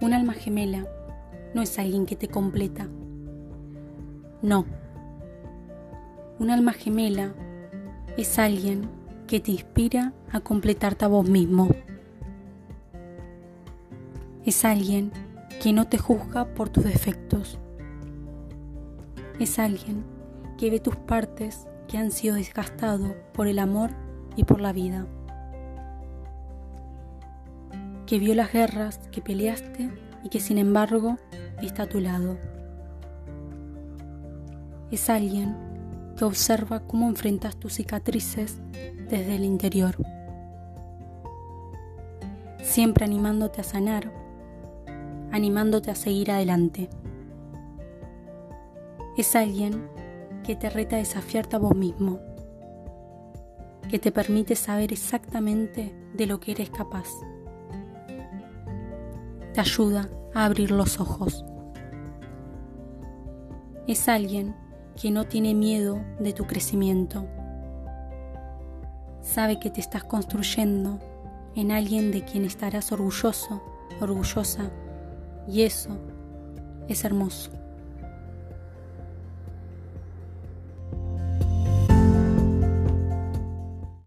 Un alma gemela no es alguien que te completa. No. Un alma gemela es alguien que te inspira a completarte a vos mismo. Es alguien que no te juzga por tus defectos. Es alguien que ve tus partes que han sido desgastados por el amor y por la vida. Que vio las guerras que peleaste y que sin embargo está a tu lado. Es alguien que observa cómo enfrentas tus cicatrices desde el interior, siempre animándote a sanar, animándote a seguir adelante. Es alguien que te reta a desafiarte a vos mismo, que te permite saber exactamente de lo que eres capaz. Te ayuda a abrir los ojos. Es alguien que no tiene miedo de tu crecimiento. Sabe que te estás construyendo en alguien de quien estarás orgulloso, orgullosa, y eso es hermoso.